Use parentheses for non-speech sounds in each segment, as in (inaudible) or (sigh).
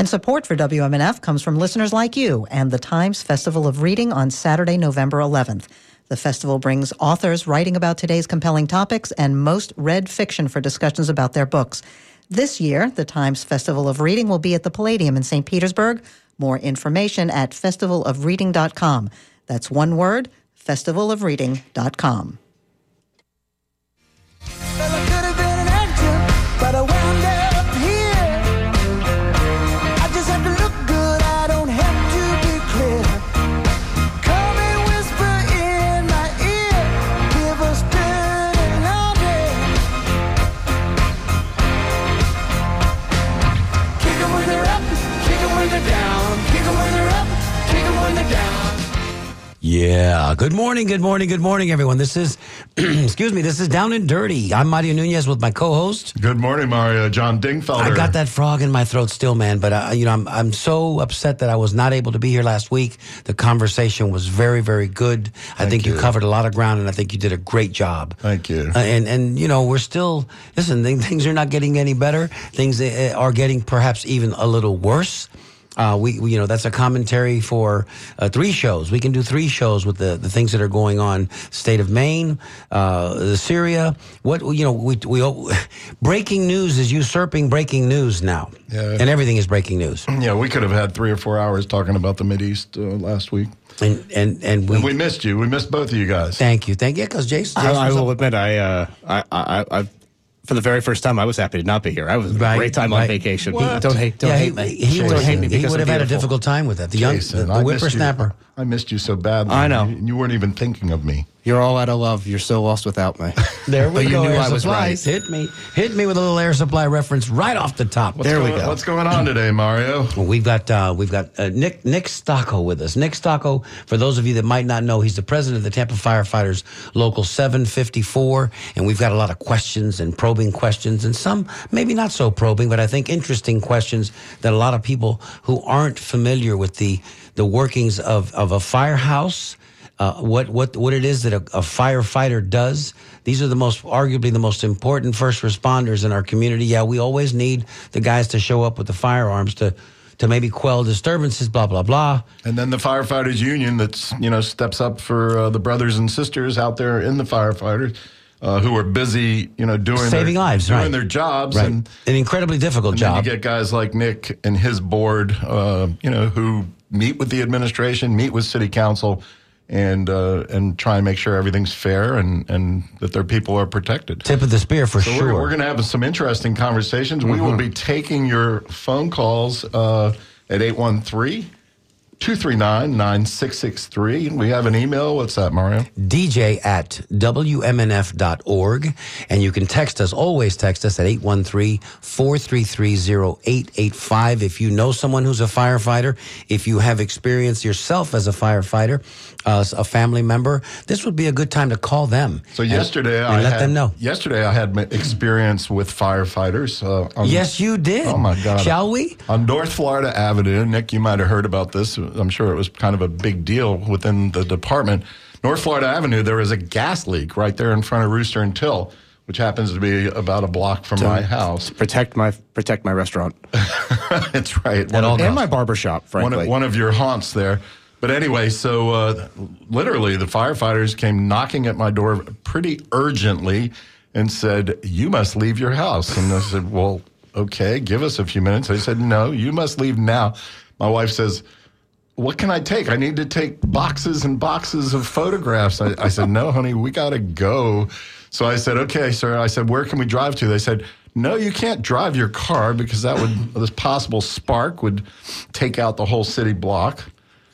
And support for WMNF comes from listeners like you and the Times Festival of Reading on Saturday, November 11th. The festival brings authors writing about today's compelling topics and most read fiction for discussions about their books. This year, the Times Festival of Reading will be at the Palladium in St. Petersburg. More information at festivalofreading.com. That's one word, festivalofreading.com. Yeah. Good morning. Good morning. Good morning, everyone. This is, (clears throat) excuse me, this is Down and Dirty. I'm Mario Nunez with my co-host. Good morning, Mario. John Dingfelder. I got that frog in my throat still, man. But uh, you know, I'm I'm so upset that I was not able to be here last week. The conversation was very, very good. I Thank think you. you. covered a lot of ground, and I think you did a great job. Thank you. Uh, and and you know, we're still listen. Things are not getting any better. Things uh, are getting perhaps even a little worse. Uh, we, we, you know, that's a commentary for uh, three shows. We can do three shows with the, the things that are going on. State of Maine, uh, Syria. What you know, we we (laughs) breaking news is usurping breaking news now, Yeah. and everything is breaking news. (clears throat) Yeah, we could have had three or four hours talking about the Mid East uh, last week. And and and we, And we missed you. We missed both of you guys. thank you, thank you, because Jason, Jason I, I will up- admit, I, uh, I, I, I, for the very first time, I was happy to not be here. I was Right, a great time right. on vacation. What? Don't hate, don't yeah, hate he, me. he don't hate me he would have had a difficult time with that. The young, Jason, the, I the missed whippersnapper. You. I missed you so badly. I know. You, you weren't even thinking of me. You're all out of love. You're so lost without me. (laughs) There we but you go. knew air I was supplies. right. Hit me, hit me with a little air supply reference right off the top. What's There we going- go. What's going on today, Mario? Well, we've got uh, we've got uh, Nick Nick Stocco with us. Nick Stocco, for those of you that might not know, he's the president of the Tampa Firefighters Local 754, and we've got a lot of questions and probing questions, and some maybe not so probing, but I think interesting questions that a lot of people who aren't familiar with the the workings of of a firehouse. Uh, what what what it is that a, a firefighter does. These are the most arguably the most important first responders in our community. Yeah, we always need the guys to show up with the firearms to to maybe quell disturbances. Blah blah blah. And then the firefighters union that's you know steps up for uh, the brothers and sisters out there in the firefighters uh, who are busy you know doing Saving their, lives, doing right. their jobs Right, and an incredibly difficult And job. you get guys like Nick and his board, uh, you know, who meet with the administration, meet with city council, and uh, and try and make sure everything's fair and, and that their people are protected. Tip of the spear for So sure. Mm-hmm. we're, we're going to have some interesting conversations. We will be taking your phone calls uh, at 813 239 9663. We have an email. What's that, Mario? DJ at WMNF.org. And you can text us, always text us at 813-433-0885. If you know someone who's a firefighter, if you have experienced yourself as a firefighter, uh, a family member, this would be a good time to call them. So and- yesterday, and I let had, them know. Yesterday, I had experience with firefighters. Uh, on- Yes, you did. Oh my God! Shall we? On North Florida Avenue, Nick, you might have heard about this. I'm sure it was kind of a big deal within the department. North Florida Avenue, there was a gas leak right there in front of Rooster and Till, which happens to be about a block from my house. Protect my protect my restaurant (laughs) That's right. One all of, and my barber shop. one, Frankly, of, one of your haunts there. But anyway, so uh, literally the firefighters came knocking at my door pretty urgently and said, You must leave your house. And I said, Well, okay, give us a few minutes. They said, No, you must leave now. My wife says, What can I take? I need to take boxes and boxes of photographs. I, I said, No, honey, we got to go. So I said, Okay, sir. I said, Where can we drive to? They said, no, you can't drive your car because that would this possible spark would take out the whole city block.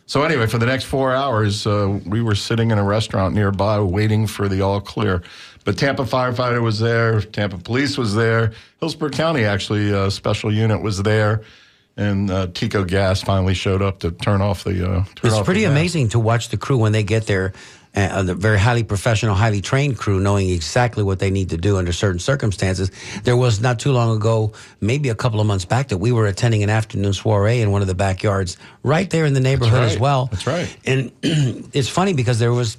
So anyway, for the next four hours, uh, we were sitting in a restaurant nearby waiting for the all clear. But Tampa firefighter was there, Tampa police was there, Hillsborough County actually uh, special unit was there, and uh, TECO Gas finally showed up to turn off the. Uh, turn It's off pretty amazing to watch the crew when they get there. Uh, the very highly professional, highly trained crew, knowing exactly what they need to do under certain circumstances. There was not too long ago, maybe a couple of months back, that we were attending an afternoon soiree in one of the backyards right there in the neighborhood right. as well. That's right. And (clears throat) it's funny because there was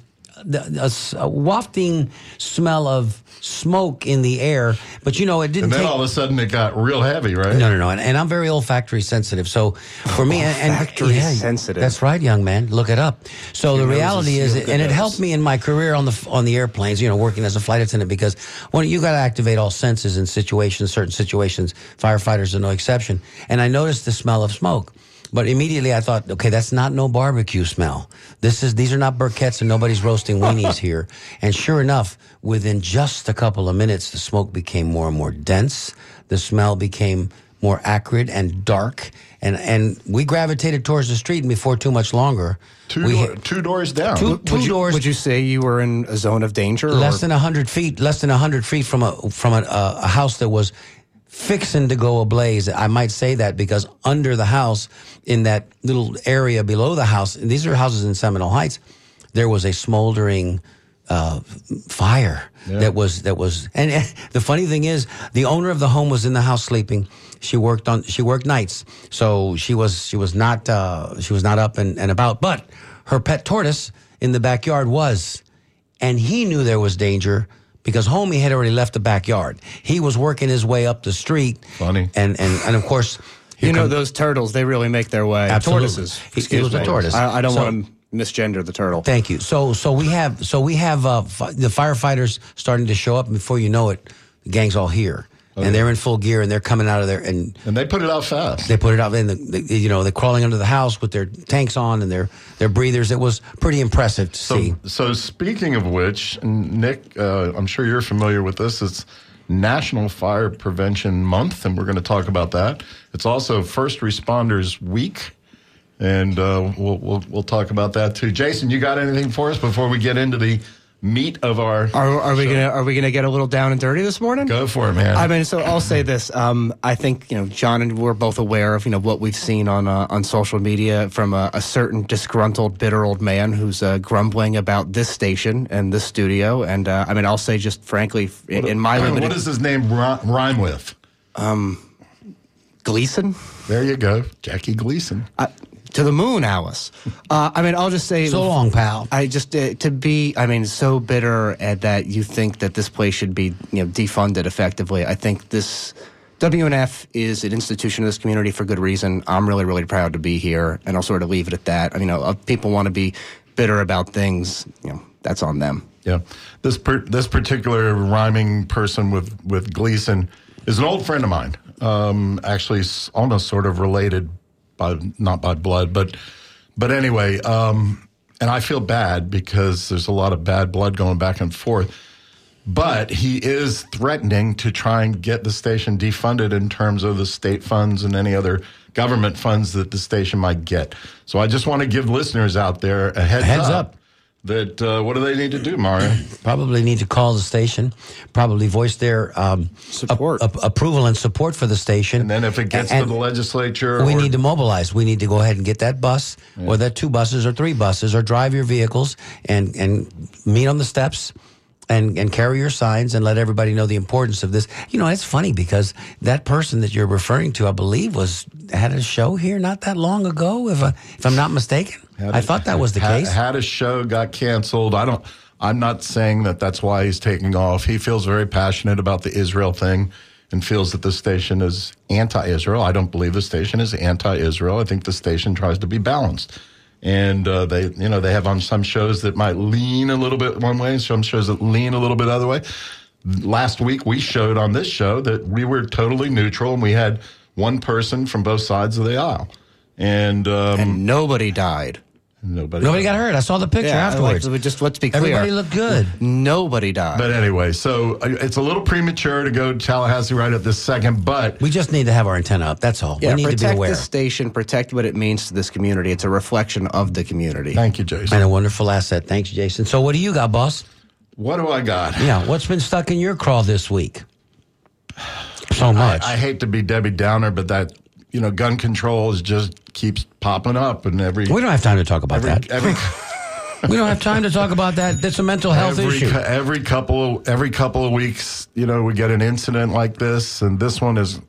a s- a wafting smell of smoke in the air. But you know, it didn't And then take. all of a sudden it got real heavy, right? no, no, no, and, and I'm very olfactory sensitive. So for me, and, and Olfactory sensitive. That's right, young man. Look it up. So the reality is is, and it helped me in my career on the on the airplanes. You know, working as a flight attendant because when you got to activate all senses in situations, certain situations, firefighters are no exception. And I noticed the smell of smoke. But immediately I thought, okay, that's not no barbecue smell. This is these are not burkettes and nobody's roasting weenies (laughs) here. And sure enough, within just a couple of minutes, the smoke became more and more dense. The smell became more acrid and dark. And and we gravitated towards the street, and before too much longer, Two, we door- two doors down. Two- two would you, doors- Would you say you were in a zone of danger? less or- than hundred feet, less than hundred feet from a from a, a, a house that was fixing to go ablaze. I might say that because under the house, in that little area below the house, and these are houses in Seminole Heights, there was a smoldering uh, fire that was that was. And the funny thing is, the owner of the home was in the house sleeping. She worked on she worked nights, so she was she was not uh, she was not up and, and about. But her pet tortoise in the backyard was and he knew there was danger because homie had already left the backyard. He was working his way up the street. Funny. And and, and of course, you know come- those turtles, they really make their way. Absolutely. Tortoises. He- he Excuse was a tortoise. I, I don't So- want to misgender the turtle. Thank you. So so we have so we have uh, fi- the firefighters starting to show up. And before you know it, the gang's all here, and they're in full gear, and they're coming out of there, and and they put it out fast. they put it out in the, the you know they're crawling under the house with their tanks on and their their breathers. It was pretty impressive to see. So, so speaking of which, Nick, uh, I'm sure you're familiar with this. It's National Fire Prevention Month, and we're going to talk about that. It's also First Responders Week, and uh, we'll, we'll we'll talk about that too. Jason, you got anything for us before we get into the meat of our? Are, are we gonna Are we gonna get a little down and dirty this morning? Go for it, man. I mean, so I'll say this. Um, I think you know, John and we're both aware of you know what we've seen on uh, on social media from a, a certain disgruntled, bitter old man who's uh, grumbling about this station and this studio. And uh, I mean, I'll say just frankly, in, in my limited what does his name rhyme with? Um, Gleason. There you go, Jackie Gleason. Uh, to the moon, Alice. (laughs) Uh, I mean, I'll just say So long, pal. I just uh, to be, I mean, so bitter at that you think that this place should be, you know, defunded effectively. I think this WNF is an institution of this community for good reason. I'm really, really proud to be here, and I'll sort of leave it at that. I mean, you know, if people want to be bitter about things, you know, that's on them. Yeah, this per, this particular rhyming person with with Gleason is an old friend of mine. Um, actually, almost sort of related by not by blood, but but anyway. Um, and I feel bad because there's a lot of bad blood going back and forth. But he is threatening to try and get the station defunded in terms of the state funds and any other government funds that the station might get. So I just want to give listeners out there a heads, Heads up. That uh, what do they need to do, Mario? (clears throat) Probably need to call the station. Probably voice their um, Support. ap- ap- approval and support for the station. And then if it gets And- to the legislature, we or- need to mobilize. We need to go ahead and get that bus, or that two buses, or three buses, or drive your vehicles and and meet on the steps. And, and carry your signs and let everybody know the importance of this. You know, it's funny because that person that you're referring to, I believe, was had a show here not that long ago, if I, if I'm not mistaken. Had I a- thought that was the had, case. Had a show got canceled. I don't. I'm not saying that that's why he's taking off. He feels very passionate about the Israel thing, and feels that the station is anti-Israel. I don't believe the station is anti-Israel. I think the station tries to be balanced. And uh, they, you know, they have on some shows that might lean a little bit one way, and some shows that lean a little bit other way. Last week we showed on this show that we were totally neutral, and we had one person from both sides of the aisle, and, um, And nobody died. Nobody. Nobody got hurt. I saw the picture afterwards. like, just let's be clear. Everybody looked good. Nobody died. But anyway, so uh, it's a little premature to go to Tallahassee right at this second, but We just need to have our antenna up. That's all. yeah, we need to be protect aware. this station, protect what it means to this community. It's a reflection of the community. thank you, Jason. And a wonderful asset. Thanks, Jason. So, what do you got, boss? What do I got? Yeah, what's been stuck in your craw this week? (sighs) So much. I hate to be Debbie Downer, but that you know, gun control is just keeps popping up, and every we don't have time to talk about every that. every (laughs) (laughs) we don't have time to talk about that. That's a mental health every, issue. every couple of every couple of weeks, you know, we get an incident like this, and this one is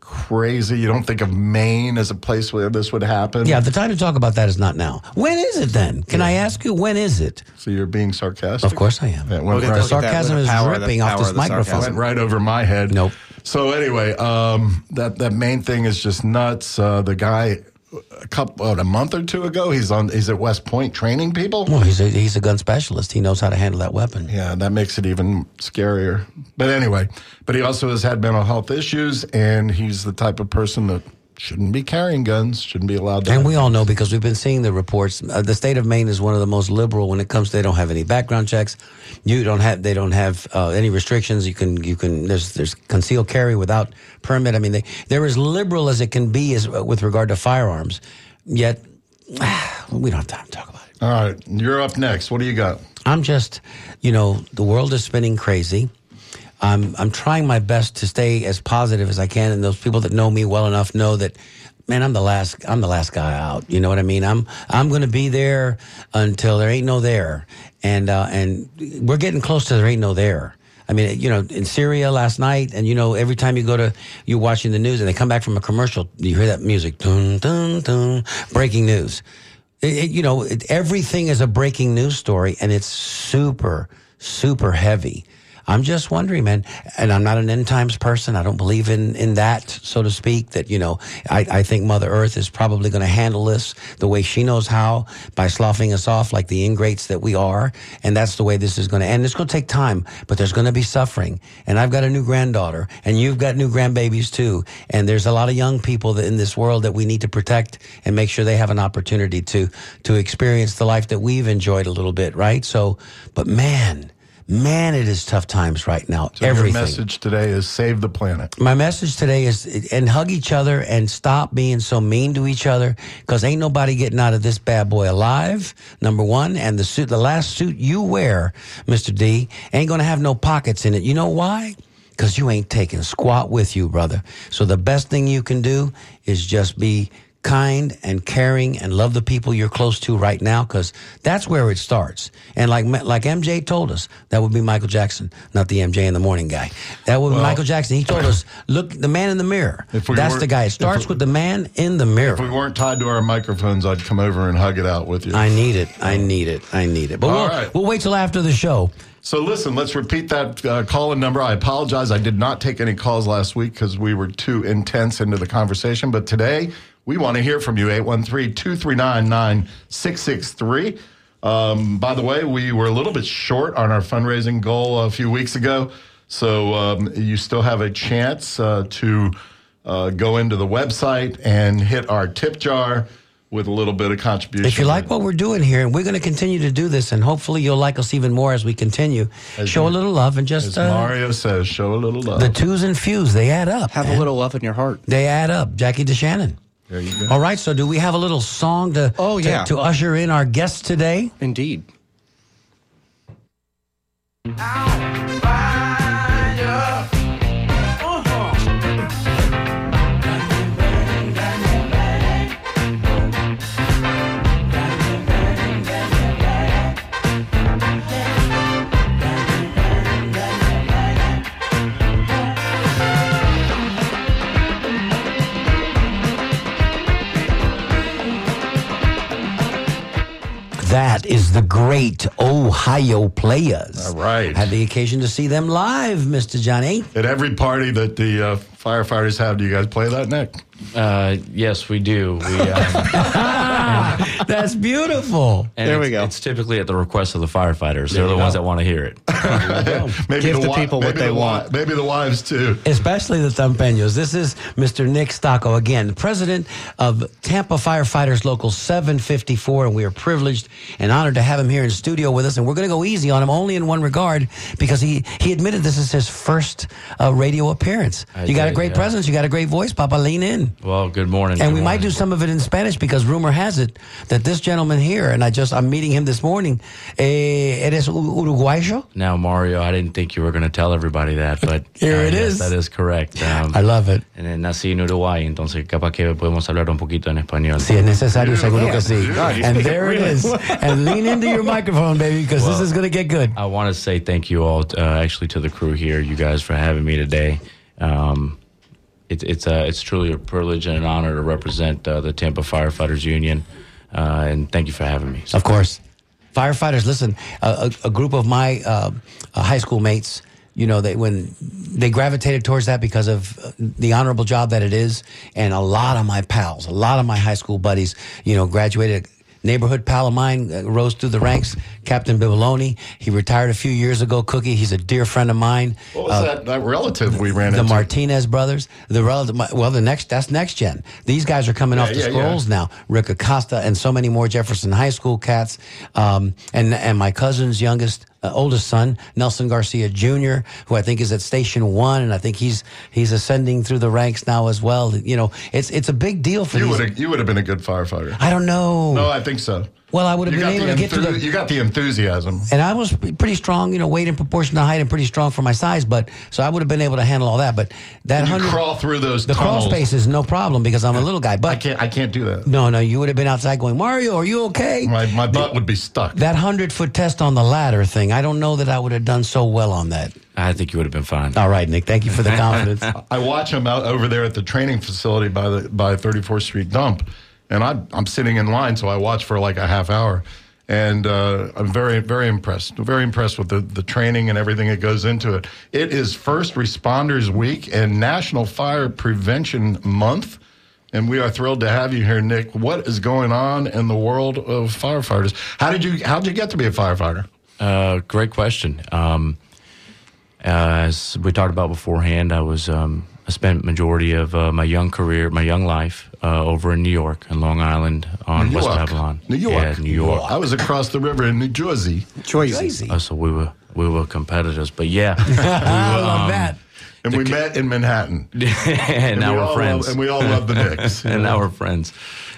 crazy. You don't think of Maine as a place where this would happen. Yeah, the time to talk about that is not now. When is it then? Can I ask you, when is it? So you're being sarcastic? Of course I am. Yeah, it went Look right- that, look at that, sarcasm is the power, dripping off this of microphone. sarcasm. went right over my head. Nope. So anyway, um, that that Maine thing is just nuts. Uh, the guy, a couple, what, a month or two ago, he's on. He's at West Point training people. Well, he's a, he's a gun specialist. He knows how to handle that weapon. Yeah, that makes it even scarier. But anyway, but he also has had mental health issues, and he's the type of person that shouldn't be carrying guns, shouldn't be allowed to. And we all know because we've been seeing the reports. Uh, the state of Maine is one of the most liberal when it comes. to They don't have any background checks. You don't have. They don't have uh, any restrictions. You can. You can. There's. There's concealed carry without permit. I mean, they, they're as liberal as it can be as with regard to firearms. Yet, (sighs) we don't have time to talk about it. All right, you're up next. What do you got? I'm just, you know, the world is spinning crazy. I'm I'm trying my best to stay as positive as I can, and those people that know me well enough know that, man, I'm the last I'm the last guy out. You know what I mean? I'm I'm going to be there until there ain't no there, and uh, and we're getting close to there ain't no there. I mean, you know, in Syria last night, and you know, every time you go to, you're watching the news, and they come back from a commercial, you hear that music, dun dun dun, breaking news. It, it- you know, it, everything is a breaking news story, and it's super, super heavy. I'm just wondering, man, and I'm not an end times person. I don't believe in in that, so to speak. That you know, I, I think Mother Earth is probably going to handle this the way she knows how by sloughing us off like the ingrates that we are, and that's the way this is going to end. It's going to take time, but there's going to be suffering. And I've got a new granddaughter, and you've got new grandbabies too. And there's a lot of young people that in this world that we need to protect and make sure they have an opportunity to to experience the life that we've enjoyed a little bit, right? So, but man. Man, it is tough times right now. So Everything. Your message today is save the planet. My message today is and hug each other and stop being so mean to each other because ain't nobody getting out of this bad boy alive. Number one, and the suit, the last suit you wear, Mister D, ain't gonna have no pockets in it. You know why? Because you ain't taking squat with you, brother. So the best thing you can do is just be kind and caring and love the people you're close to right now because that's where it starts. And like like MJ told us, that would be Michael Jackson, not the MJ in the morning guy. That would be Michael Jackson. He told us, (coughs) look, the man in the mirror. If we That's the guy. It starts we- with the man in the mirror. If we weren't tied to our microphones, I'd come over and hug it out with you. I need it. I need it. I need it. But All we'll, right. we'll wait till after the show. So listen, let's repeat that uh, call-in number. I apologize. I did not take any calls last week because we were too intense into the conversation. But today, we want to hear from you. 813-239-9663. Um, by the way, we were a little bit short on our fundraising goal a few weeks ago. So um, you still have a chance uh, to uh, go into the website and hit our tip jar with a little bit of contribution. If you like what we're doing here, and we're going to continue to do this, and hopefully you'll like us even more as we continue. Show a little love and As just uh, Mario says, show a little love. the twos and fews. They add up. Have a little love in your heart. They add up. Jackie DeShannon. There you go. All right. So, do we have a little song to Oh, to- yeah. to, usher in our guest today? Indeed. That is the great Ohio Players. All right. Had the occasion to see them live, Mr. Johnny. At every party that the uh, firefighters have, do you guys play that, Nick? Uh, yes, we do. We, um, (laughs) That's beautiful. and There we go. It's typically at the request of the firefighters. They're the you ones that want to hear it. (laughs) maybe Give the wi- people what they the want. Maybe the wives too. Especially the Tampeños. This is Mr. Nick Stocco again, the president of Tampa Firefighters Local 754, and we are privileged and honored to have him here in studio with us. And we're going to go easy on him only in one regard because he he admitted this is his first uh, radio appearance. I you got a great yeah. presence. You got a great voice, Papa. Lean in. Well, good morning. And good we might do some of it in Spanish because rumor has it that this gentleman here, and I just I'm meeting him this morning. Eh, eres uruguayo? Now, Mario, I didn't think you were going to tell everybody that, but (laughs) Here uh, it yes, is. That is correct. Um, I love it. and then nací en Uruguay, entonces capaz que podemos hablar un poquito en español. Si es necesario, seguro que sí. God, And there it (laughs) really is. well. And lean into your microphone, baby, because this is going to get good. I want to say thank you all, uh, actually, to the crew here, you guys, for having me today. Um, it, it's a, it's truly a privilege and an honor to represent uh, the Tampa Firefighters Union. Uh, and thank you for having me. Of course. Firefighters, listen, a, a, group of my uh, uh, high school mates, you know, they when they gravitated towards that because of uh, the honorable job that it is, and a lot of my pals, a lot of my high school buddies, you know, graduated. Neighborhood pal of mine uh, rose through the ranks, Captain Bibiloni. He retired a few years ago. Cookie, he's a dear friend of mine. What was that, that relative we ran the into? Martinez brothers, the relative. Well, the next that's next gen. These guys are coming off the yeah, yeah. scrolls now. Rick Acosta and so many more Jefferson High School cats, um, and and my cousin's youngest. Uh, oldest son, Nelson Garcia Jr., who I think is at Station One, and I think he's he's ascending through the ranks now as well. You know, it's it's a big deal for you would you would have been a good firefighter. I don't know. No, I think so. Well, I would have You been able the to get to enthu- the you got the enthusiasm. and I was pretty strong, you know, weight in proportion to height and pretty strong for my size. But so I would have been able to handle all that. But that You hundred crawl through those the crawl tunnels. space is no problem because I'm a little guy. But I But can't I can't do that. no, no, you would have been outside going, Mario, are you okay? My my butt would be stuck. That hundred foot test on the ladder thing, I don't know that I would have done so well on that. I think you would have been fine. All right, Nick, thank you for the (laughs) confidence. I watch him out over there at the training facility by the by 34th Street dump, and I, I'm sitting in line, so I watch for like a half hour, and uh, I'm very very impressed. Very impressed with the the training and everything that goes into it. It is First Responders Week and National Fire Prevention Month. And we are thrilled to have you here, Nick. What is going on in the world of firefighters? How did you how did you get to be a firefighter? Uh, great question. Um, as we talked about beforehand, I was um, I spent majority of uh, my young career, my young life, uh, over in New York and Long Island on New West York. Babylon. New York. yeah, New York. I was across the river in New Jersey. Choices. Uh, so we were we were competitors, but yeah, (laughs) we I love um, that. And we met in Manhattan. (laughs) and now we we're all friends. Love, and we all love the (laughs) Knicks. and now we're friends.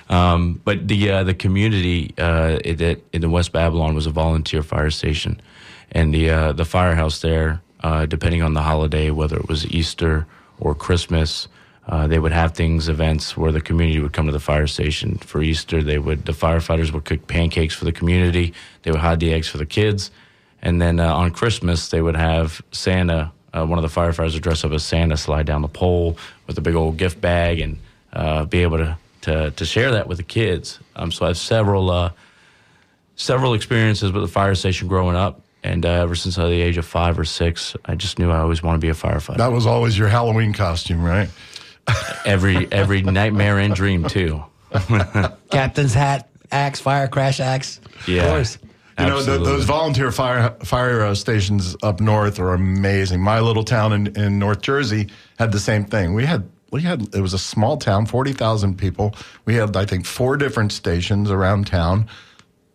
Um, but the uh, the community uh, it, it, in the West Babylon was a volunteer fire station, and the uh, the firehouse there, uh, depending on the holiday, whether it was Easter or Christmas, uh, they would have things, events where the community would come to the fire station. For Easter, they would the firefighters would cook pancakes for the community. They would hide the eggs for the kids, and then uh, on Christmas they would have Santa. Uh, one of the firefighters would dress up as Santa, slide down the pole with a big old gift bag, and uh, be able to, to to share that with the kids. Um, so I have several uh, several experiences with the fire station growing up, and uh, ever since I was the age of five or six, I just knew I always want to be a firefighter. That was always your Halloween costume, right? every every nightmare and dream too. (laughs) Captain's hat, axe, fire crash axe. Yeah. Of course. You know, the, those volunteer fire fire uh, stations up north are amazing. My little town in, in North Jersey had the same thing. We had we had it was a small town, forty thousand people. We had I think four different stations around town.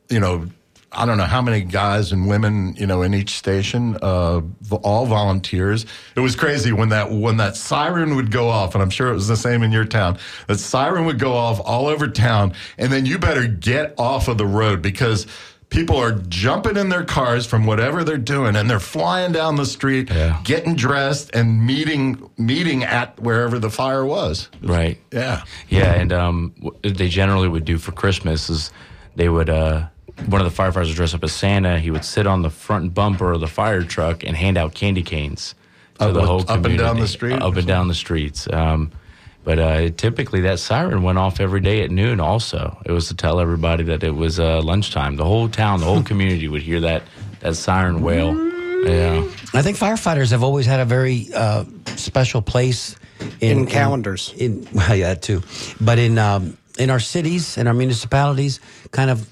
You know, I don't know how many guys and women you know in each station, uh, all volunteers. It was crazy when that when that siren would go off, and I'm sure it was the same in your town. That siren would go off all over town, and then you better get off of the road because people are jumping in their cars from whatever they're doing and they're flying down the street Yeah. getting dressed and meeting meeting at wherever the fire was right. yeah Yeah, and um, what they generally would do for Christmas is they would uh, one of the firefighters would dress up as Santa. He would sit on the front bumper of the fire truck and hand out candy canes to Up- the whole up and community, down the street? up and down the streets. Um, but uh, typically, that siren went off every day at noon. Also, it was to tell everybody that it was uh, lunchtime. The whole town, the whole community would hear that that siren wail. Yeah. I think firefighters have always had a very uh, special place In calendars. In, well, (laughs) yeah, too, but in um, in our cities and our municipalities, kind of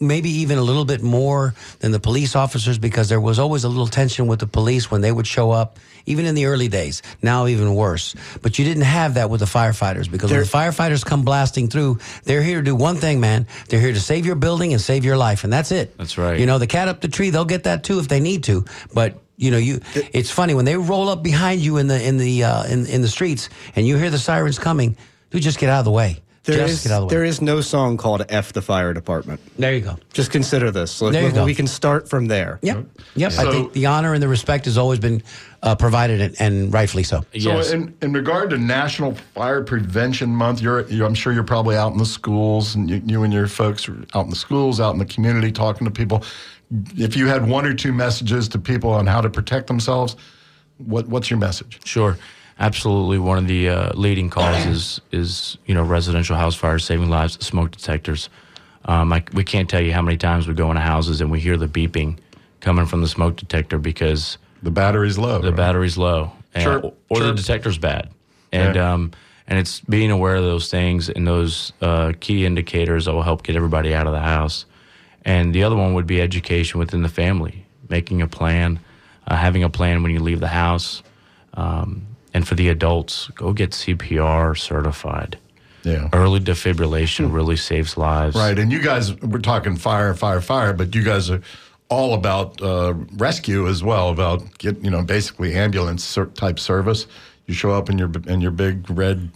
maybe even a little bit more than the police officers because there was always a little tension with the police when they would show up, even in the early days. Now even worse. But you didn't have that with the firefighters because when the firefighters come blasting through, they're here to do one thing, man. They're here to save your building and save your life, and that's it. That's right. You know, the cat up the tree, they'll get that too if they need to. But you know, you it's funny when they roll up behind you in the in the uh, in in the streets and you hear the sirens coming. Dude, just get out of the way. There just is, get out of the way. there is no song called F the Fire Department. there you go. Just consider this. So There you we, go. we can start from there. Yep. Yep. I think the honor and the respect has always been uh, provided, and, and rightfully so. so in, in regard to national fire prevention month you're, you i'm sure you're probably out in the schools and you, you and your folks are out in the schools out in the community talking to people if you had one or two messages to people on how to protect themselves what, what's your message Sure. Absolutely one of the uh, leading causes is you know residential house fires, saving lives, smoke detectors. Um, I, we can't tell you how many times we go into houses and we hear the beeping coming from the smoke detector because The battery's low. the right? battery's low, and, Chirp, or the chirp. detector's bad, and Yeah. um, and it's being aware of those things and those uh, key indicators that will help get everybody out of the house. And the other one would be education within the family, making a plan, uh, having a plan when you leave the house, um, and for the adults, go get CPR certified. Yeah. Early defibrillation really saves lives. Right, and you guys, we're talking fire, fire, fire, but you guys are all about uh, rescue as well. About get you know basically ambulance type service. You show up in your in your big red,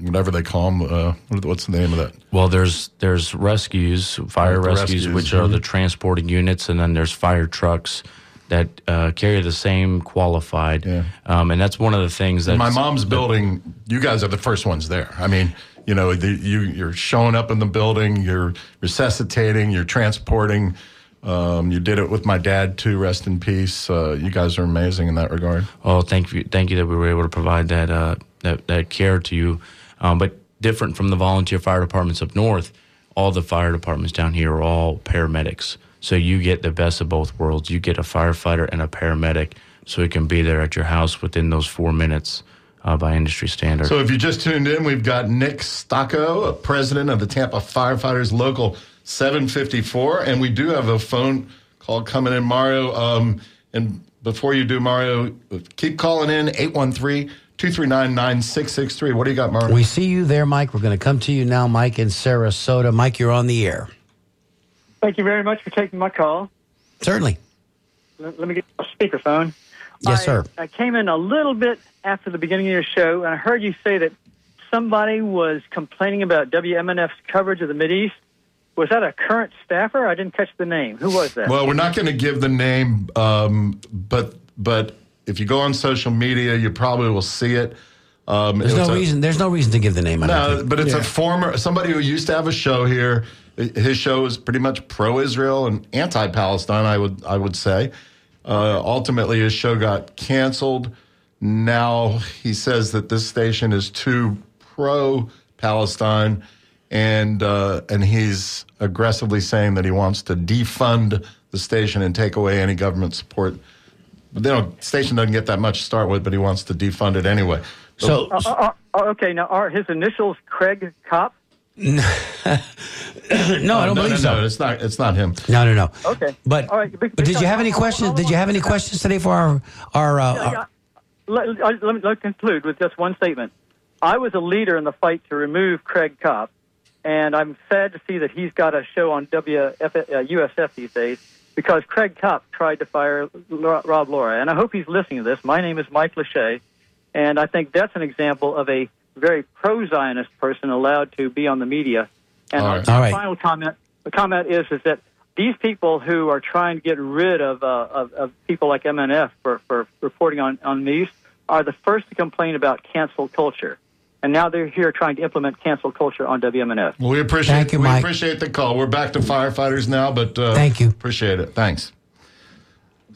whatever they call them. Uh, what's the name of that? Well, there's there's rescues, fire rescues, rescues, which are the transporting units, and then there's fire trucks that uh, carry the same qualified. Yeah. Um, and that's one of the things that My mom's building. You guys are the first ones there. I mean, you know, the, you you're showing up in the building. You're resuscitating. You're transporting. Um, you did it with my dad too. Rest in peace. Uh, you guys are amazing in that regard. Oh, thank you, thank you that we were able to provide that uh, that, that care to you. Um, but different from the volunteer fire departments up north, all the fire departments down here are all paramedics. So you get the best of both worlds. You get a firefighter and a paramedic, so it can be there at your house within those four minutes uh, by industry standard. So if you just tuned in, we've got Nick Stocco, president of the Tampa Firefighters Local 754, and we do have a phone call coming in, Mario. Um, and before you do, Mario, keep calling in 813 239 9663. What do you got, Mario? We see you there, Mike. We're going to come to you now, Mike in Sarasota. Mike, you're on the air. Thank you very much for taking my call. Certainly. Let, let me get a speakerphone. Yes, I, sir. I came in a little bit after the beginning of your show, and I heard you say that somebody was complaining about WMNF's coverage of the Mideast. Was that a current staffer? I didn't catch the name. Who was that? Well, we're not going to give the name, um, but but if you go on social media, you probably will see it. Um, There's it no a- reason. There's no reason to give the name. I No, think. but it's a former somebody who used to have a show here. His show is pretty much pro-Israel and anti-Palestine. I would I would say. Uh, ultimately, his show got canceled. Now he says that this station is too pro-Palestine, and uh, and he's aggressively saying that he wants to defund the station and take away any government support. But they don't. Station doesn't get that much to start with, but he wants to defund it anyway. So, Uh, uh, uh, okay, now are his initials Craig Kopp? No, I don't no, believe no, so. no, it's not. It's not him. No, no, no. Okay. But All right, be- but did you have any questions? Did you have any questions today for our our? Uh, our Yeah, let, let, let me let me conclude with just one statement. I was a leader in the fight to remove Craig Kopp, and I'm sad to see that he's got a show on WF, uh, USF these days because Craig Kopp tried to fire Rob Lorei. And I hope he's listening to this. My name is Mike Lachey, and I think that's an example of a very pro-Zionist person allowed to be on the media. And All my right. All right. final comment, the comment is, is that these people who are trying to get rid of, uh, of, of people like MNF for, for reporting on, on these are the first to complain about cancel culture. And now they're here trying to implement cancel culture on WMNF. Well, we appreciate Thank you, we Mike. appreciate the call. We're back to firefighters now, but uh, Thank you. Appreciate it. Thanks.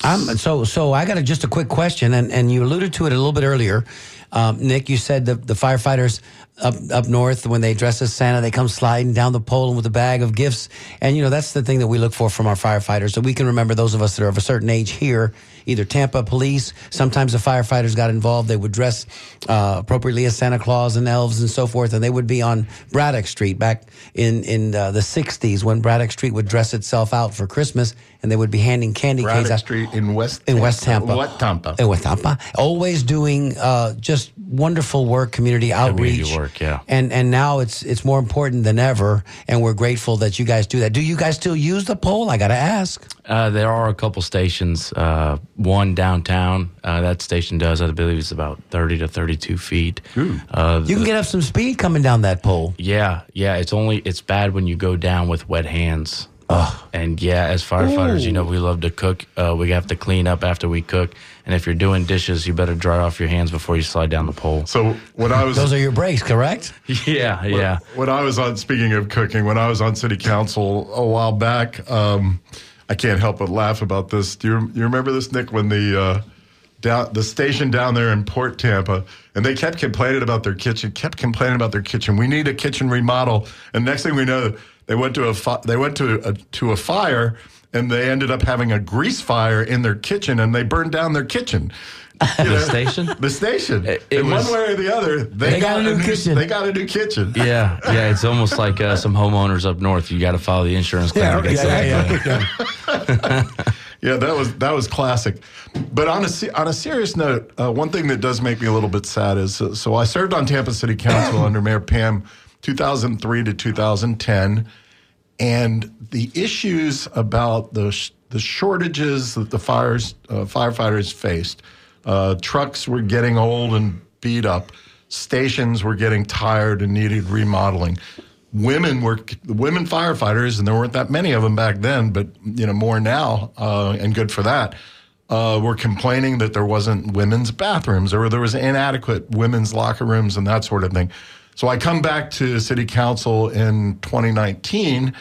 I'm, so so I got a, just a quick question, and, and you alluded to it a little bit earlier. Um, Nick, you said the, the firefighters up up north when they dress as Santa, they come sliding down the pole with a bag of gifts, and you know that's the thing that we look for from our firefighters. So we can remember those of us that are of a certain age here, either Tampa police. Sometimes the firefighters got involved; they would dress uh, appropriately as Santa Claus and elves and so forth, and they would be on Braddock Street back in in uh, the '60s when Braddock Street would dress itself out for Christmas, and they would be handing candy canes Braddock out Street in West in West Tampa. What Tampa? In West Tampa. Always doing uh, just wonderful work, community outreach. Community work, yeah. And and now it's it's more important than ever, and we're grateful that you guys do that. Do you guys still use the pole? I got to ask. Uh, there are a couple stations. Uh, one downtown. Uh, that station does, I believe, it's about thirty to thirty-two feet. Uh, You can get up some speed coming down that pole. yeah, yeah. It's only it's bad when you go down with wet hands. And yeah, as firefighters, you know we love to cook. Uh, we have to clean up after we cook, and if you're doing dishes, you better dry off your hands before you slide down the pole. So when I was Those are your breaks, correct? (laughs) yeah, yeah. when I was on speaking of cooking, when I was on city council a while back, um, I can't help but laugh about this. Do you, you remember this, Nick? When the uh, down the station down there in Port Tampa, and they kept complaining about their kitchen. Kept complaining about their kitchen. We need a kitchen remodel. And next thing we know, they went to a fi- they went to a, to a fire, and they ended up having a grease fire in their kitchen, and they burned down their kitchen. (laughs) You The station? (laughs) the station. It- it in was- one way or the other, they, They got a new kitchen. They got a new kitchen. Yeah, yeah. It's almost like uh, some homeowners up north. You got to follow the insurance claim. to get that. (laughs) Yeah, that was that was classic. But on a on a serious note, uh, one thing that does make me a little bit sad is uh, so I served on Tampa City Council (coughs) under Mayor Pam, 2003 to 2010, and the issues about the sh- the shortages that the fires uh, firefighters faced. Uh, trucks were getting old and beat up. Stations were getting tired and needed remodeling. Women were women firefighters, and there weren't that many of them back then, but you know more now, uh, and good for that. Uh, were complaining that there wasn't women's bathrooms or there was inadequate women's locker rooms and that sort of thing. So I come back to city council in 2019,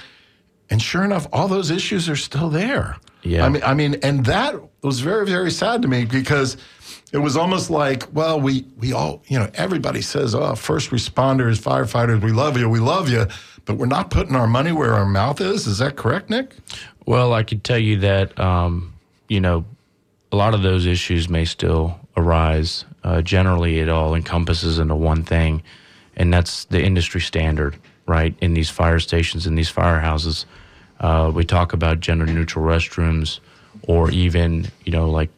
and sure enough, all those issues are still there. Yeah. I mean, I mean, and that was very, very sad to me because it was almost like, well, we we all, you know, everybody says, oh, first responders, firefighters, we love you, we love you, but we're not putting our money where our mouth is. Is that correct, Nick? Well, I could tell you that, um, you know, a lot of those issues may still arise. Uh, generally, it all encompasses into one thing, and that's the industry standard, right? In these fire stations, in these firehouses, uh, we talk about gender neutral restrooms, or even, you know, like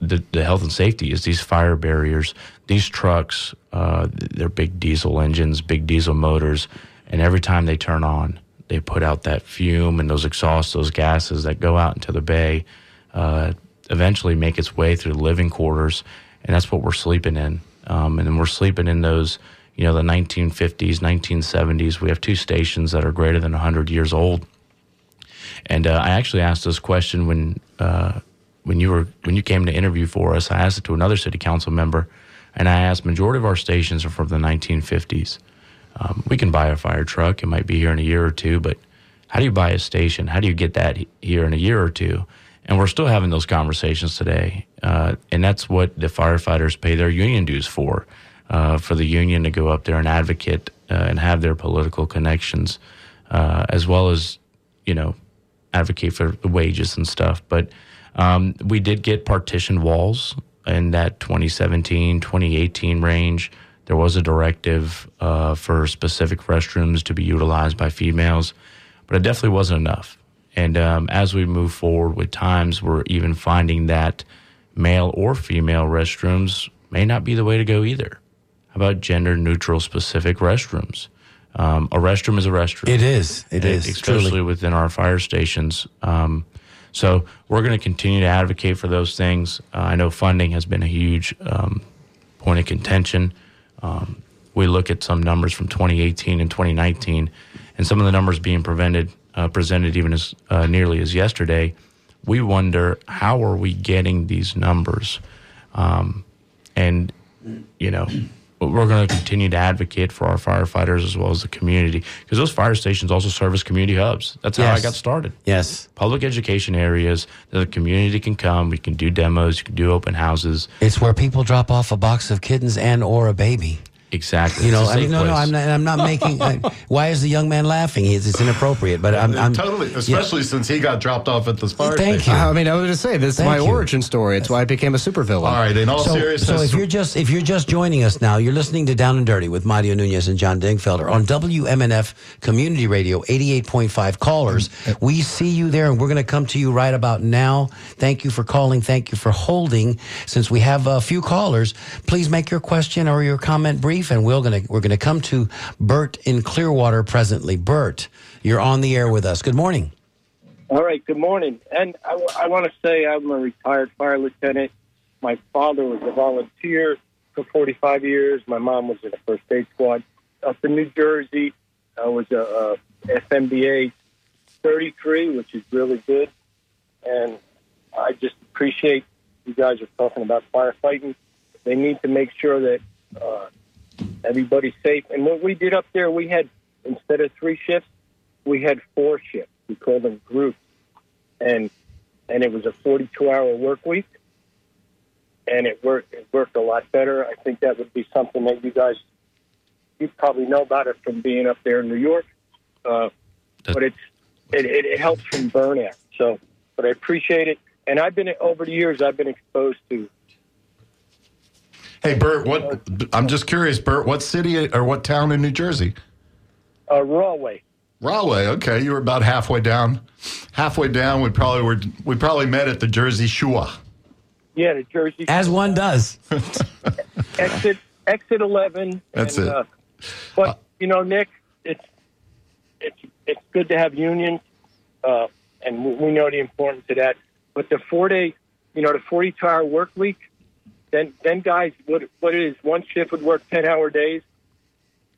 the, the health and safety is these fire barriers. These trucks, uh, they're big diesel engines, big diesel motors, and every time they turn on, they put out that fume and those exhausts, those gases that go out into the bay, uh, eventually make its way through living quarters, and that's what we're sleeping in. Um, and then we're sleeping in those, you know, the 1950s, 1970s. We have two stations that are greater than 100 years old. And uh, I actually asked this question when uh, when you were when you came to interview for us. I asked it to another city council member, and I asked majority of our stations are from the 1950s. Um, we can buy a fire truck; it might be here in a year or two, but how do you buy a station? How do you get that here in a year or two? And we're still having those conversations today, uh, and that's what the firefighters pay their union dues for. Uh, for the union to go up there and advocate uh, and have their political connections, uh, as well as you know advocate for the wages and stuff. But um, we did get partition walls in that 2017, 2018 range. There was a directive uh, for specific restrooms to be utilized by females, but it definitely wasn't enough. And um, as we move forward with times, we're even finding that male or female restrooms may not be the way to go either. About gender neutral specific restrooms? Um, a restroom is a restroom It is. It is. especially truly. within our fire stations. Um, so we're going to continue to advocate for those things. Uh, I know funding has been a huge um, point of contention. Um, we look at some numbers from 2018 and 2019, and some of the numbers being prevented, uh, presented even as uh, nearly as yesterday. We wonder how are we getting these numbers, um, and you know we're going to continue to advocate for our firefighters as well as the community because those fire stations also serve as community hubs. That's how I got started. Yes. Public education areas that the community can come. We can do demos. You can do open houses. It's where people drop off a box of kittens and or a baby. Exactly. You know, It's a I mean, safe no, no. I'm not. I'm not making. I, (laughs) why is the young man laughing? He's, it's inappropriate. But I'm, I'm totally, especially since he got dropped off at the fire Thank station. you. I mean, I was going to say this is Thank my you. origin story. It's why I became a supervillain. All right, in all So, seriousness, so if you're just if you're just joining us now, you're listening to Down and Dirty with Mario Nunez and John Dingfelder on WMNF Community Radio 88.5 callers. We see you there, and we're going to come to you right about now. Thank you for calling. Thank you for holding. Since we have a few callers, please make your question or your comment brief, and we're going to we're going to come to Bert in Clearwater presently. Bert, you're on the air with us. Good morning. All right, good morning. And I, want to say I'm a retired fire lieutenant. My father was a volunteer for 45 years. My mom was in the first aid squad up in New Jersey. I was a, a FMBA 33, which is really good. And I just appreciate you guys are talking about firefighting. They need to make sure that uh, everybody's safe. And what we did up there, we had, instead of three shifts, we had four shifts. We called them groups, and and it was a 42 hour work week. and it worked. It worked a lot better. I think that would be something that you guys you probably know about it from being up there in New York. Uh, but it's it, it, it helps from burnout. So, but I appreciate it, and I've been over the years. I've been exposed to Hey, Bert, what? I'm just curious, Bert, what city or what town in New Jersey? uh, Rawway. Rahway. Okay, you were about halfway down. Halfway down, we probably were. We probably met at the Jersey Shua. Yeah, the Jersey As one does. (laughs) exit exit eleven. That's and, it. Uh, but you know, Nick, it's it's it's good to have unions, uh, and we- we know the importance of that. But the four day, you know, the forty two hour work week, then then guys, what what it is, one shift would work ten hour days,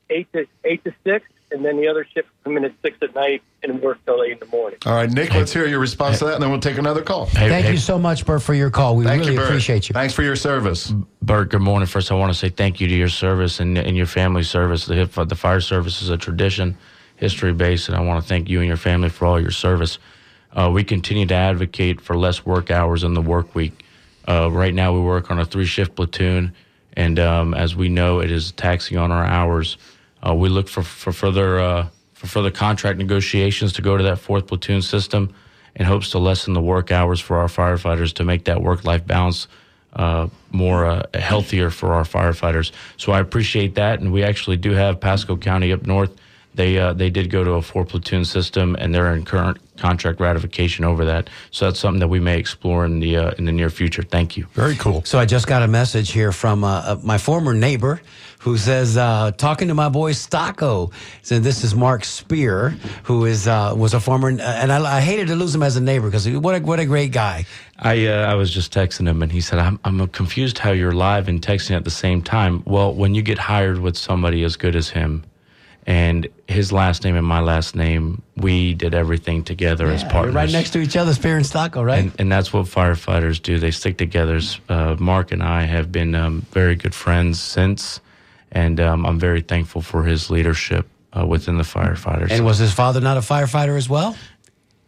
eight to eight to six, and then the other shift would come in at six at night and work till eight in the morning. All right, Nick, let's hear your response to that, and then we'll take another call. Hey, Thank hey, you so much, Bert, for your call. We Thank really you, appreciate you. Thanks for your service. Bert, good morning. First, I want to say thank you to your service and, and your family service. The, the fire service is a tradition, history based, and I want to thank you and your family for all your service. Uh, we continue to advocate for less work hours in the work week. Uh, right now, we work on a three shift platoon, and um, as we know, it is taxing on our hours. Uh, we look for, for further uh, for further contract negotiations to go to that fourth platoon system, in hopes to lessen the work hours for our firefighters to make that work life balance uh, more uh, healthier for our firefighters. So I appreciate that, and we actually do have Pasco County up north. They uh, they did go to a four platoon system, and they're in current contract ratification over that. So that's something that we may explore in the uh, in the near future. Thank you. Very cool. So I just got a message here from uh, uh, my former neighbor who says, uh, talking to my boy Stocco, said this is Mark Spear, who is uh, was a former, and I, I hated to lose him as a neighbor because what a, what a great guy. I uh, I was just texting him, and he said, "I'm I'm confused how you're live and texting at the same time." Well, when you get hired with somebody as good as him, and his last name and my last name, we did everything together as You're partners. right next to each other, Spear and Stocco, right? and, and that's what firefighters do. They stick together. Uh, Mark and I have been um, very good friends since, and um, I'm very thankful for his leadership uh, within the firefighters. and was his father not a firefighter as well?